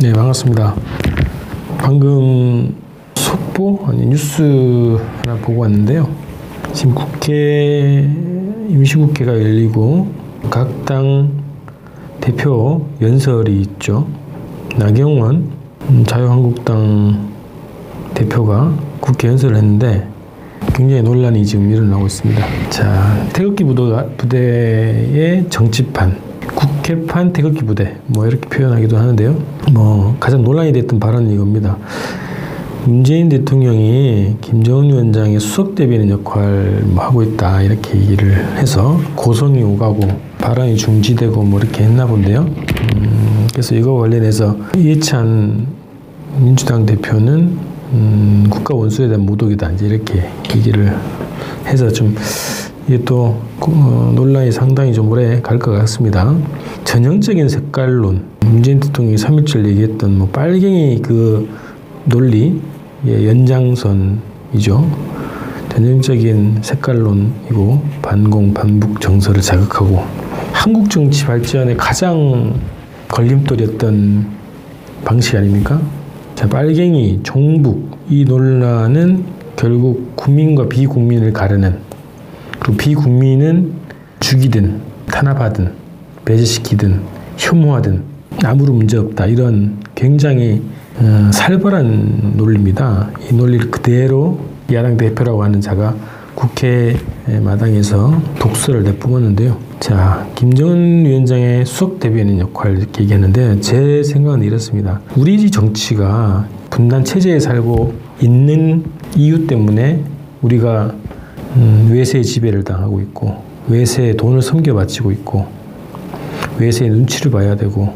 네, 반갑습니다. 방금 속보 아니 뉴스 하나 보고 왔는데요. 지금 국회 임시국회가 열리고 각 당 대표 연설이 있죠. 나경원 음, 자유한국당 대표가 국회 연설을 했는데 굉장히 논란이 지금 일어나고 있습니다. 자, 태극기 부대의 정치판, 국회판 태극기 부대, 뭐 이렇게 표현하기도 하는데요. 뭐 가장 논란이 됐던 발언은 이겁니다. 문재인 대통령이 김정은 위원장의 수석 대변인 역할을 뭐 하고 있다 이렇게 얘기를 해서 고성이 오가고 발언이 중지되고 뭐 이렇게 했나 본데요. 음, 그래서 이거 관련해서 이해찬 민주당 대표는 음, 국가 원수에 대한 모독이다 이제 이렇게 얘기를 해서 좀 이게 또 어, 논란이 상당히 좀 오래 갈 것 같습니다. 전형적인 색깔론 문재인 대통령이 3일절 얘기했던 뭐 빨갱이 그 논리 예, 연장선이죠. 전형적인 색깔론이고 반공 반북 정서를 자극하고 한국 정치 발전의 가장 걸림돌이었던 방식 아닙니까? 자, 빨갱이, 종북 이 논란은 결국 국민과 비국민을 가르는 그리고 비국민은 죽이든 탄압하든 배제시키든 혐오하든 아무런 문제 없다 이런 굉장히 어, 살벌한 논리입니다. 이 논리를 그대로 야당 대표라고 하는 자가 국회 마당에서 독서를 내뿜었는데요. 자, 김정은 위원장의 수석 대변인 역할 얘기했는데 제 생각은 이렇습니다. 우리 정치가 분단 체제에 살고 있는 이유 때문에 우리가 음, 외세의 지배를 당하고 있고 외세의 돈을 섬겨 바치고 있고 외세의 눈치를 봐야 되고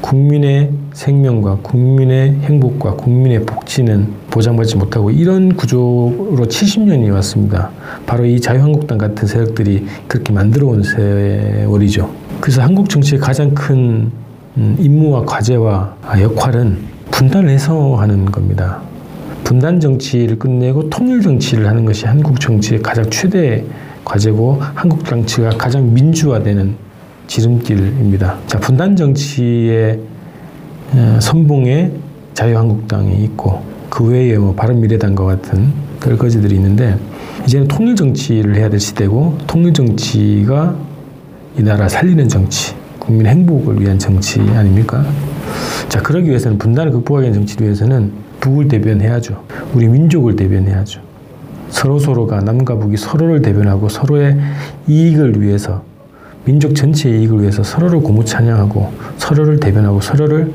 국민의 생명과 국민의 행복과 국민의 복지는 보장받지 못하고 이런 구조로 70년이 왔습니다. 바로 이 자유한국당 같은 세력들이 그렇게 만들어 온 세월이죠. 그래서 한국 정치의 가장 큰 음, 임무와 과제와 역할은 분단을 해소하는 겁니다. 분단 정치를 끝내고 통일 정치를 하는 것이 한국 정치의 가장 최대 과제고 한국 정치가 가장 민주화되는 지름길입니다. 자, 분단 정치의 어, 선봉에 자유한국당이 있고 그 외에 뭐 바른미래당과 같은 떨거지들이 있는데 이제는 통일 정치를 해야 될 시대고 통일 정치가 이 나라 살리는 정치, 국민 행복을 위한 정치 아닙니까? 자, 그러기 위해서는 분단을 극복하기 위한 정치를 위해서는 북을 대변해야죠. 우리 민족을 대변해야죠. 서로 서로가 남과 북이 서로를 대변하고 서로의 이익을 위해서 민족 전체의 이익을 위해서 서로를 고무 찬양하고 서로를 대변하고 서로를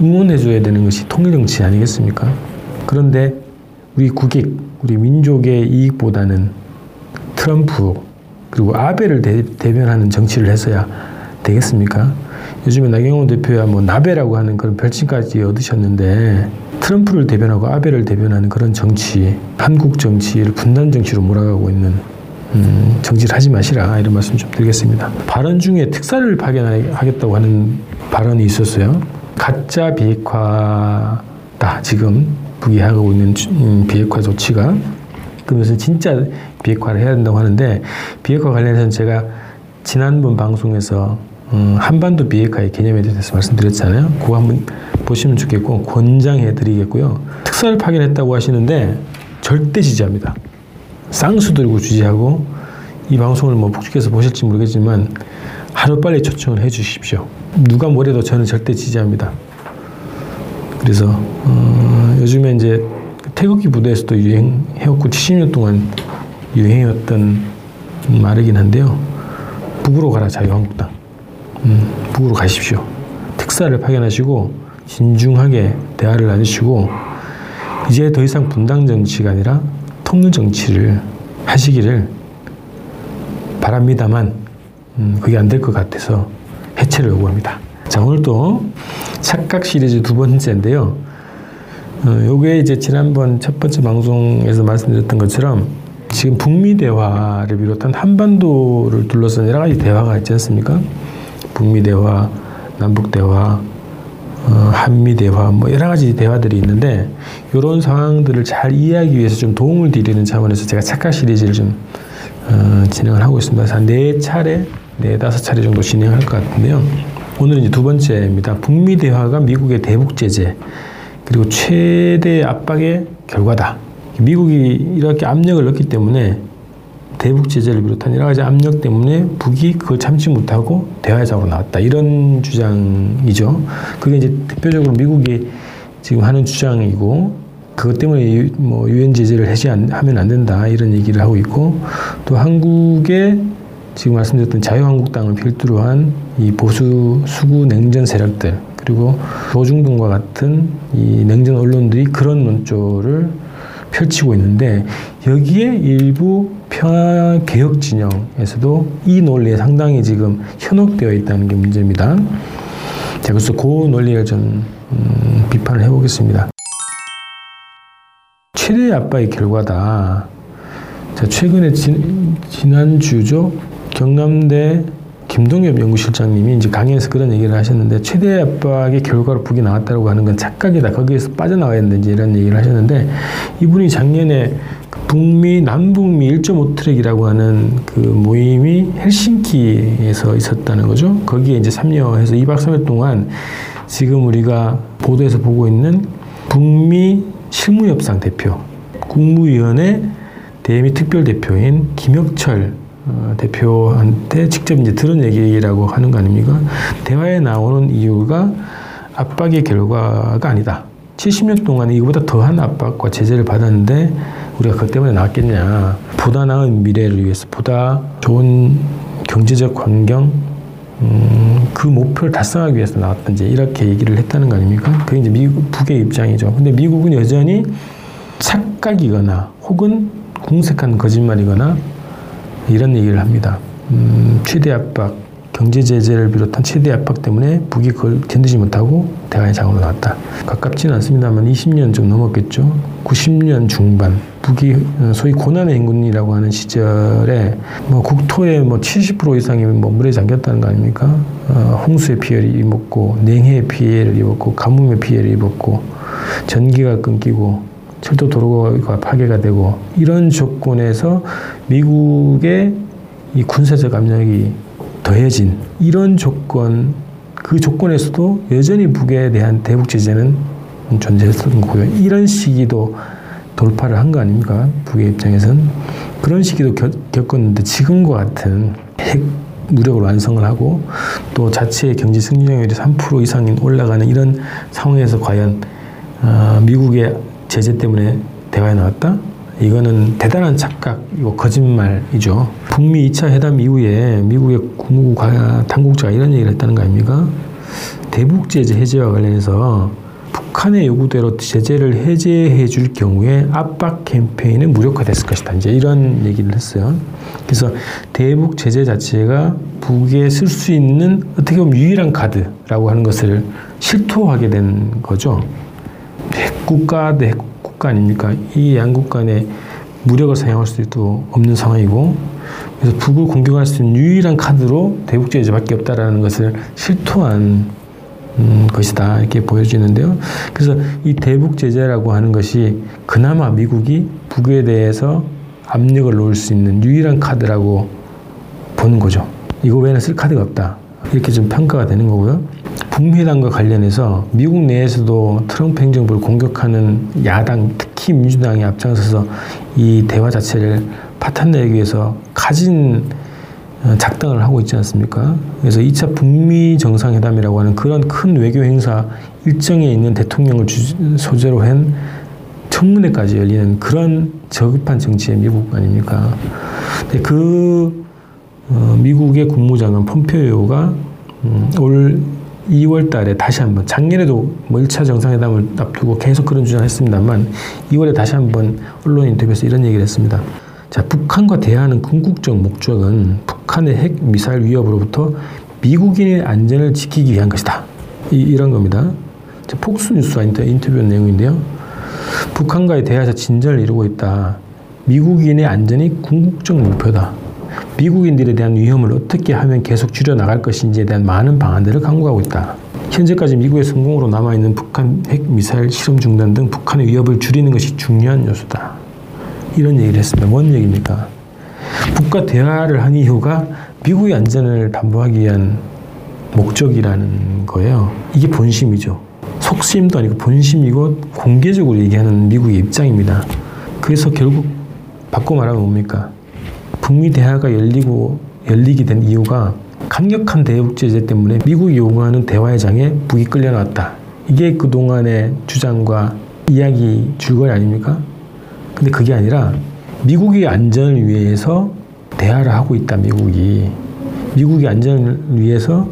응원해줘야 되는 것이 통일정치 아니겠습니까? 그런데 우리 국익, 우리 민족의 이익보다는 트럼프 그리고 아베를 대, 변하는 정치를 해서야 되겠습니까? 요즘에 나경원 대표야 뭐 나베라고 하는 그런 별칭까지 얻으셨는데 트럼프를 대변하고 아베를 대변하는 그런 정치, 한국 정치를 분단 정치로 몰아가고 있는 음, 정치를 하지 마시라 이런 말씀 좀 드리겠습니다. 발언 중에 특사를 파견하겠다고 하는 발언이 있었어요. 가짜 비핵화다 지금 북이 하고 있는 음, 비핵화 조치가 그러면서 진짜 비핵화를 해야 된다고 하는데 비핵화 관련해서는 제가 지난번 방송에서 음, 한반도 비핵화의 개념에 대해서 말씀드렸잖아요. 그거 한번 보시면 좋겠고 권장해 드리겠고요. 특사를 파견했다고 하시는데 절대 지지합니다. 쌍수 들고 주지하고 이 방송을 뭐 북측에서 보실지 모르겠지만 하루빨리 초청을 해 주십시오. 누가 뭐래도 저는 절대 지지합니다. 그래서 어, 요즘에 이제 태극기 부대에서도 유행해왔고 70년 동안 유행이었던 말이긴 한데요. 북으로 가라 자유한국당. 음, 북으로 가십시오. 특사를 파견하시고 진중하게 대화를 나누시고 이제 더 이상 분당 정치가 아니라 통일 정치를 하시기를 바랍니다만 음, 그게 안 될 것 같아서 해체를 요구합니다. 자 오늘 또 착각 시리즈 두 번째인데요. 어, 요게 이제 지난번 첫 번째 방송에서 말씀드렸던 것처럼 지금 북미 대화를 비롯한 한반도를 둘러싼 여러 가지 대화가 있지 않습니까? 북미 대화, 남북 대화, 어, 한미 대화 뭐 여러 가지 대화들이 있는데 이런 상황들을 잘 이해하기 위해서 좀 도움을 드리는 차원에서 제가 착각 시리즈를 좀 어, 진행을 하고 있습니다. 한네 차례, 네 다섯 차례 정도 진행할 것 같은데요. 오늘은 이제 두 번째입니다. 북미 대화가 미국의 대북 제재 그리고 최대 압박의 결과다. 미국이 이렇게 압력을 넣기 때문에 대북 제재를 비롯한 여러 가지 압력 때문에 북이 그걸 참지 못하고 대화의 장으로 나왔다. 이런 주장이죠. 그게 이제 대표적으로 미국이 지금 하는 주장이고 그것 때문에 뭐 유엔 제재를 해제하면 안 된다 이런 얘기를 하고 있고 또 한국의 지금 말씀드렸던 자유한국당을 필두로 한 이 보수 수구 냉전 세력들 그리고 조중동과 같은 이 냉전 언론들이 그런 논조를 펼치고 있는데 여기에 일부 평화 개혁 진영에서도 이 논리에 상당히 지금 현혹되어 있다는 게 문제입니다. 자, 그래서 그 논리를 좀 음, 비판을 해보겠습니다. 최대 압박의 결과다. 자, 최근에 지, 지난주죠. 경남대 김동엽 연구실장님이 이제 강의에서 그런 얘기를 하셨는데 최대 압박의 결과로 북이 나왔다고 하는 건 착각이다. 거기에서 빠져나와야 된다. 이런 얘기를 하셨는데 이분이 작년에 북미 남북미 1.5 트랙이라고 하는 그 모임이 헬싱키에서 있었다는 거죠. 거기에 이제 참여해서 2박 3일 동안 지금 우리가 보도에서 보고 있는 북미 실무협상 대표, 국무위원회 대미 특별 대표인 김혁철 어, 대표한테 직접 이제 들은 얘기라고 하는 거 아닙니까? 대화에 나오는 이유가 압박의 결과가 아니다. 70년 동안 이거보다 더한 압박과 제재를 받았는데 우리가 그것 때문에 나왔겠냐. 보다 나은 미래를 위해서 보다 좋은 경제적 환경, 음, 그 목표를 달성하기 위해서 나왔던지 이렇게 얘기를 했다는 거 아닙니까? 그게 이제 미국, 북의 입장이죠. 근데 미국은 여전히 착각이거나 혹은 궁색한 거짓말이거나 이런 얘기를 합니다. 음, 최대 압박, 경제 제재를 비롯한 최대 압박 때문에 북이 그걸 견디지 못하고 대화의 장으로 나왔다. 가깝지는 않습니다만 20년 좀 넘었겠죠. 90년 중반 북이 소위 고난의 행군이라고 하는 시절에 뭐 국토의 뭐 70% 이상이 뭐 물에 잠겼다는 거 아닙니까? 어, 홍수의 피해를 입었고 냉해의 피해를 입었고 가뭄의 피해를 입었고 전기가 끊기고 철도 도로가 파괴가 되고 이런 조건에서 미국의 이 군사적 압력이 더해진 이런 조건 그 조건에서도 여전히 북에 대한 대북 제재는 존재했던 거고요. 이런 시기도 돌파를 한 거 아닙니까? 북의 입장에선 그런 시기도 겪었는데 지금과 같은 핵 무력을 완성을 하고 또 자체의 경제 성장률이 3% 이상 올라가는 이런 상황에서 과연 어, 미국의 제재 때문에 대화에 나왔다? 이거는 대단한 착각이고 거짓말이죠. 북미 2차 회담 이후에 미국의 국무부 당국자가 이런 얘기를 했다는 거 아닙니까? 대북 제재 해제와 관련해서 북한의 요구대로 제재를 해제해 줄 경우에 압박 캠페인은 무력화됐을 것이다. 이제 이런 얘기를 했어요. 그래서 대북 제재 자체가 북에 쓸 수 있는 어떻게 보면 유일한 카드라고 하는 것을 실토하게 된 거죠. 핵국가 대 핵국가 아닙니까? 이 양국 간에 무력을 사용할 수도 없는 상황이고 그래서 북을 공격할 수 있는 유일한 카드로 대북 제재밖에 없다라는 것을 실토한 음, 것이다 이렇게 보여지는데요. 그래서 이 대북 제재라고 하는 것이 그나마 미국이 북에 대해서 압력을 놓을 수 있는 유일한 카드라고 보는 거죠. 이거 외에는 쓸 카드가 없다. 이렇게 좀 평가가 되는 거고요. 북미회담과 관련해서 미국 내에서도 트럼프 행정부를 공격하는 야당, 특히 민주당이 앞장서서 이 대화 자체를 파탄내기 위해서 가진 어, 작당을 하고 있지 않습니까? 그래서 2차 북미 정상회담이라고 하는 그런 큰 외교 행사 일정에 있는 대통령을 소재로 한 청문회까지 열리는 그런 저급한 정치의 미국 아닙니까? 근데 그 어, 미국의 국무장관 폼페이오가 음, 올 2월 달에 다시 한번 작년에도 뭐 1차 정상회담을 앞두고 계속 그런 주장을 했습니다만 2월에 다시 한번 언론 인터뷰에서 이런 얘기를 했습니다. 자, 북한과 대화하는 궁극적 목적은 북한의 핵 미사일 위협으로부터 미국인의 안전을 지키기 위한 것이다. 이, 런 겁니다. 폭스 뉴스와 인터뷰 내용인데요. 북한과의 대화에서 진전을 이루고 있다. 미국인의 안전이 궁극적 목표다. 미국인들에 대한 위험을 어떻게 하면 계속 줄여나갈 것인지에 대한 많은 방안들을 강구하고 있다. 현재까지 미국의 성공으로 남아있는 북한 핵 미사일 실험 중단 등 북한의 위협을 줄이는 것이 중요한 요소다. 이런 얘기를 했습니다. 뭔 얘기입니까? 북과 대화를 한 이유가 미국의 안전을 담보하기 위한 목적이라는 거예요. 이게 본심이죠. 속심도 아니고 본심이고 공개적으로 얘기하는 미국의 입장입니다. 그래서 결국 바꿔 말하면 뭡니까? 북미 대화가 열리고 열리게 된 이유가 강력한 대북 제재 때문에 미국이 요구하는 대화의 장에 북이 끌려나왔다. 이게 그동안의 주장과 이야기 줄거리 아닙니까? 근데 그게 아니라 미국의 안전을 위해서 대화를 하고 있다, 미국이. 미국의 안전을 위해서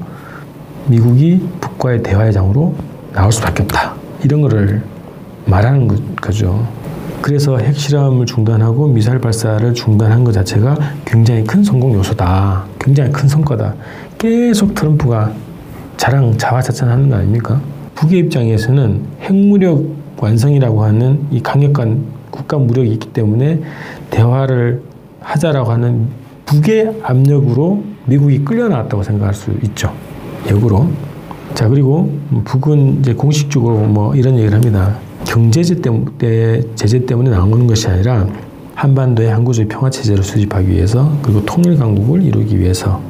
미국이 북과의 대화의 장으로 나올 수밖에 없다. 이런 거를 말하는 거죠. 그래서 핵실험을 중단하고 미사일 발사를 중단한 것 자체가 굉장히 큰 성공 요소다. 굉장히 큰 성과다. 계속 트럼프가 자랑 자화자찬하는 거 아닙니까? 북의 입장에서는 핵무력 완성이라고 하는 이 강력한 국가 무력이 있기 때문에 대화를 하자라고 하는 북의 압력으로 미국이 끌려 나왔다고 생각할 수 있죠. 역으로. 자, 그리고 북은 이제 공식적으로 뭐 이런 얘기를 합니다. 경제제 때문에, 제재 때문에 나오는 것이 아니라 한반도의 항구적 평화 체제를 수립하기 위해서 그리고 통일 강국을 이루기 위해서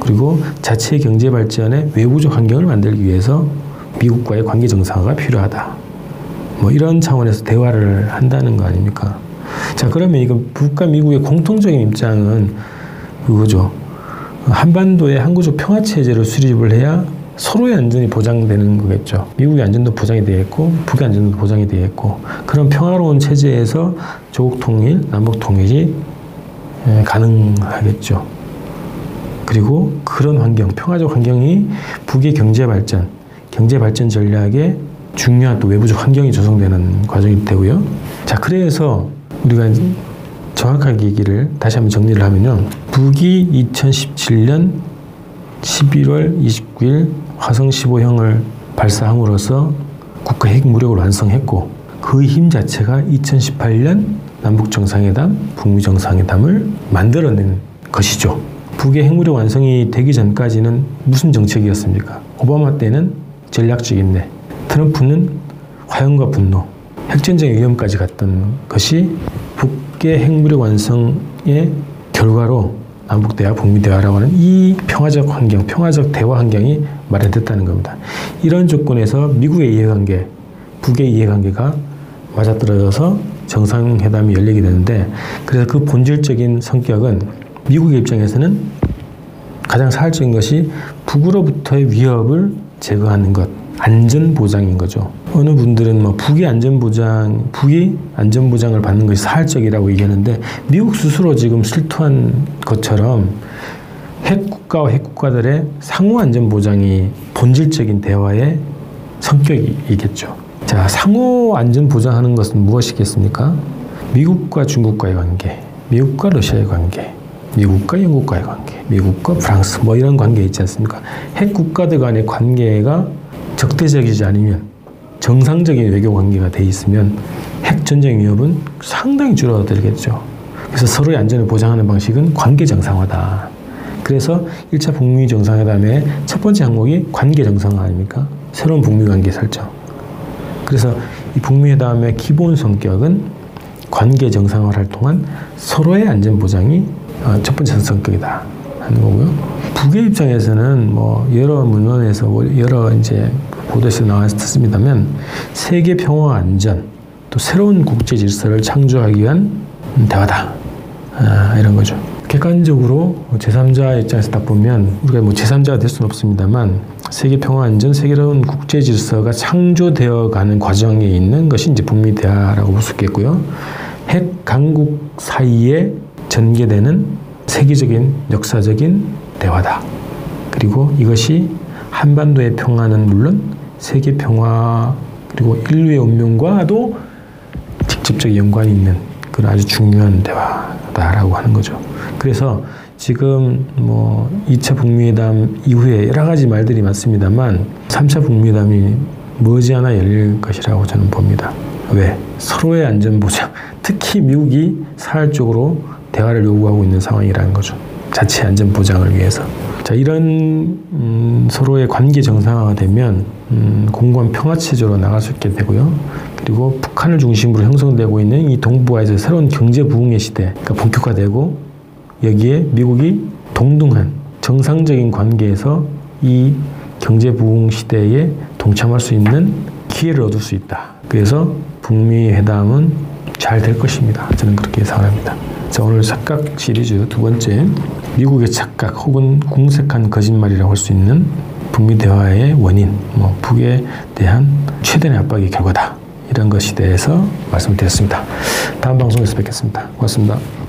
그리고 자체 경제 발전에 외부적 환경을 만들기 위해서 미국과의 관계 정상화가 필요하다. 뭐 이런 차원에서 대화를 한다는 거 아닙니까? 자, 그러면 이거 북과 미국의 공통적인 입장은 그거죠. 한반도의 항구적 평화 체제를 수립을 해야 서로의 안전이 보장되는 거겠죠. 미국의 안전도 보장이 되겠고, 북의 안전도 보장이 되겠고, 그런 평화로운 체제에서 조국 통일, 남북 통일이 가능하겠죠. 그리고 그런 환경, 평화적 환경이 북의 경제 발전, 경제 발전 전략에 중요한 또 외부적 환경이 조성되는 과정이 되고요. 자, 그래서 우리가 정확하게 얘기를 다시 한번 정리를 하면요. 북이 2017년 11월 29일 화성 15형을 발사함으로써 국가 핵 무력을 완성했고 그 힘 자체가 2018년 남북 정상회담, 북미 정상회담을 만들어낸 것이죠. 북의 핵무력 완성이 되기 전까지는 무슨 정책이었습니까? 오바마 때는 전략적인데 트럼프는 화염과 분노, 핵전쟁의 위험까지 갔던 것이 북의 핵무력 완성의 결과로 남북 대화, 북미 대화라고 하는 이 평화적 환경, 평화적 대화 환경이 마련됐다는 겁니다. 이런 조건에서 미국의 이해관계, 북의 이해관계가 맞아떨어져서 정상회담이 열리게 되는데 그래서 그 본질적인 성격은 미국의 입장에서는 가장 사활적인 것이 북으로부터의 위협을 제거하는 것, 안전 보장인 거죠. 어느 분들은 뭐 북의 안전 보장, 북이 안전 보장을 받는 것이 사활적이라고 얘기하는데 미국 스스로 지금 실토한 것처럼 핵 국가와 핵 국가들의 상호 안전 보장이 본질적인 대화의 성격이겠죠. 자, 상호 안전 보장하는 것은 무엇이겠습니까? 미국과 중국과의 관계, 미국과 러시아의 관계, 미국과 영국과의 관계, 미국과 프랑스 뭐 이런 관계 있지 않습니까? 핵 국가들 간의 관계가 적대적이지 않으면 정상적인 외교 관계가 돼 있으면 핵 전쟁 위협은 상당히 줄어들겠죠. 그래서 서로의 안전을 보장하는 방식은 관계 정상화다. 그래서 1차 북미 정상회담의 첫 번째 항목이 관계 정상화 아닙니까? 새로운 북미 관계 설정. 그래서 이 북미 회담의 기본 성격은 관계 정상화를 통한 서로의 안전 보장이 어, 첫 번째 성격이다 하는 거고요. 북의 입장에서는 뭐 여러 문헌에서 뭐 여러 이제 보도에서 나왔습니다만 세계 평화 안전 또 새로운 국제 질서를 창조하기 위한 대화다 아, 이런 거죠. 객관적으로 제3자 입장에서 딱 보면 우리가 뭐 제3자가 될 수는 없습니다만 세계 평화 안전, 세계로운 국제 질서가 창조되어 가는 과정에 있는 것이 이제 북미 대화라고 볼 수 있겠고요. 핵 강국 사이에 전개되는 세계적인 역사적인 대화다. 그리고 이것이 한반도의 평화는 물론 세계 평화 그리고 인류의 운명과도 직접적 연관이 있는 그런 아주 중요한 대화다라고 하는 거죠. 그래서 지금 뭐 2차 북미회담 이후에 여러 가지 말들이 많습니다만 3차 북미회담이 머지않아 열릴 것이라고 저는 봅니다. 왜? 서로의 안전 보장, 특히 미국이 사활적으로 대화를 요구하고 있는 상황이라는 거죠. 자체 안전 보장을 위해서. 자, 이런 음, 서로의 관계 정상화가 되면 음, 공고한 평화 체제로 나갈 수 있게 되고요. 그리고 북한을 중심으로 형성되고 있는 이 동북아에서 새로운 경제 부흥의 시대가 본격화되고 여기에 미국이 동등한 정상적인 관계에서 이 경제 부흥 시대에 동참할 수 있는 기회를 얻을 수 있다. 그래서 북미 회담은 잘 될 것입니다. 저는 그렇게 예상합니다. 자, 오늘 착각 시리즈 두 번째 미국의 착각 혹은 궁색한 거짓말이라고 할 수 있는 북미 대화의 원인, 뭐 북에 대한 최대의 압박의 결과다. 이런 것에 대해서 말씀드렸습니다. 다음 방송에서 뵙겠습니다. 고맙습니다.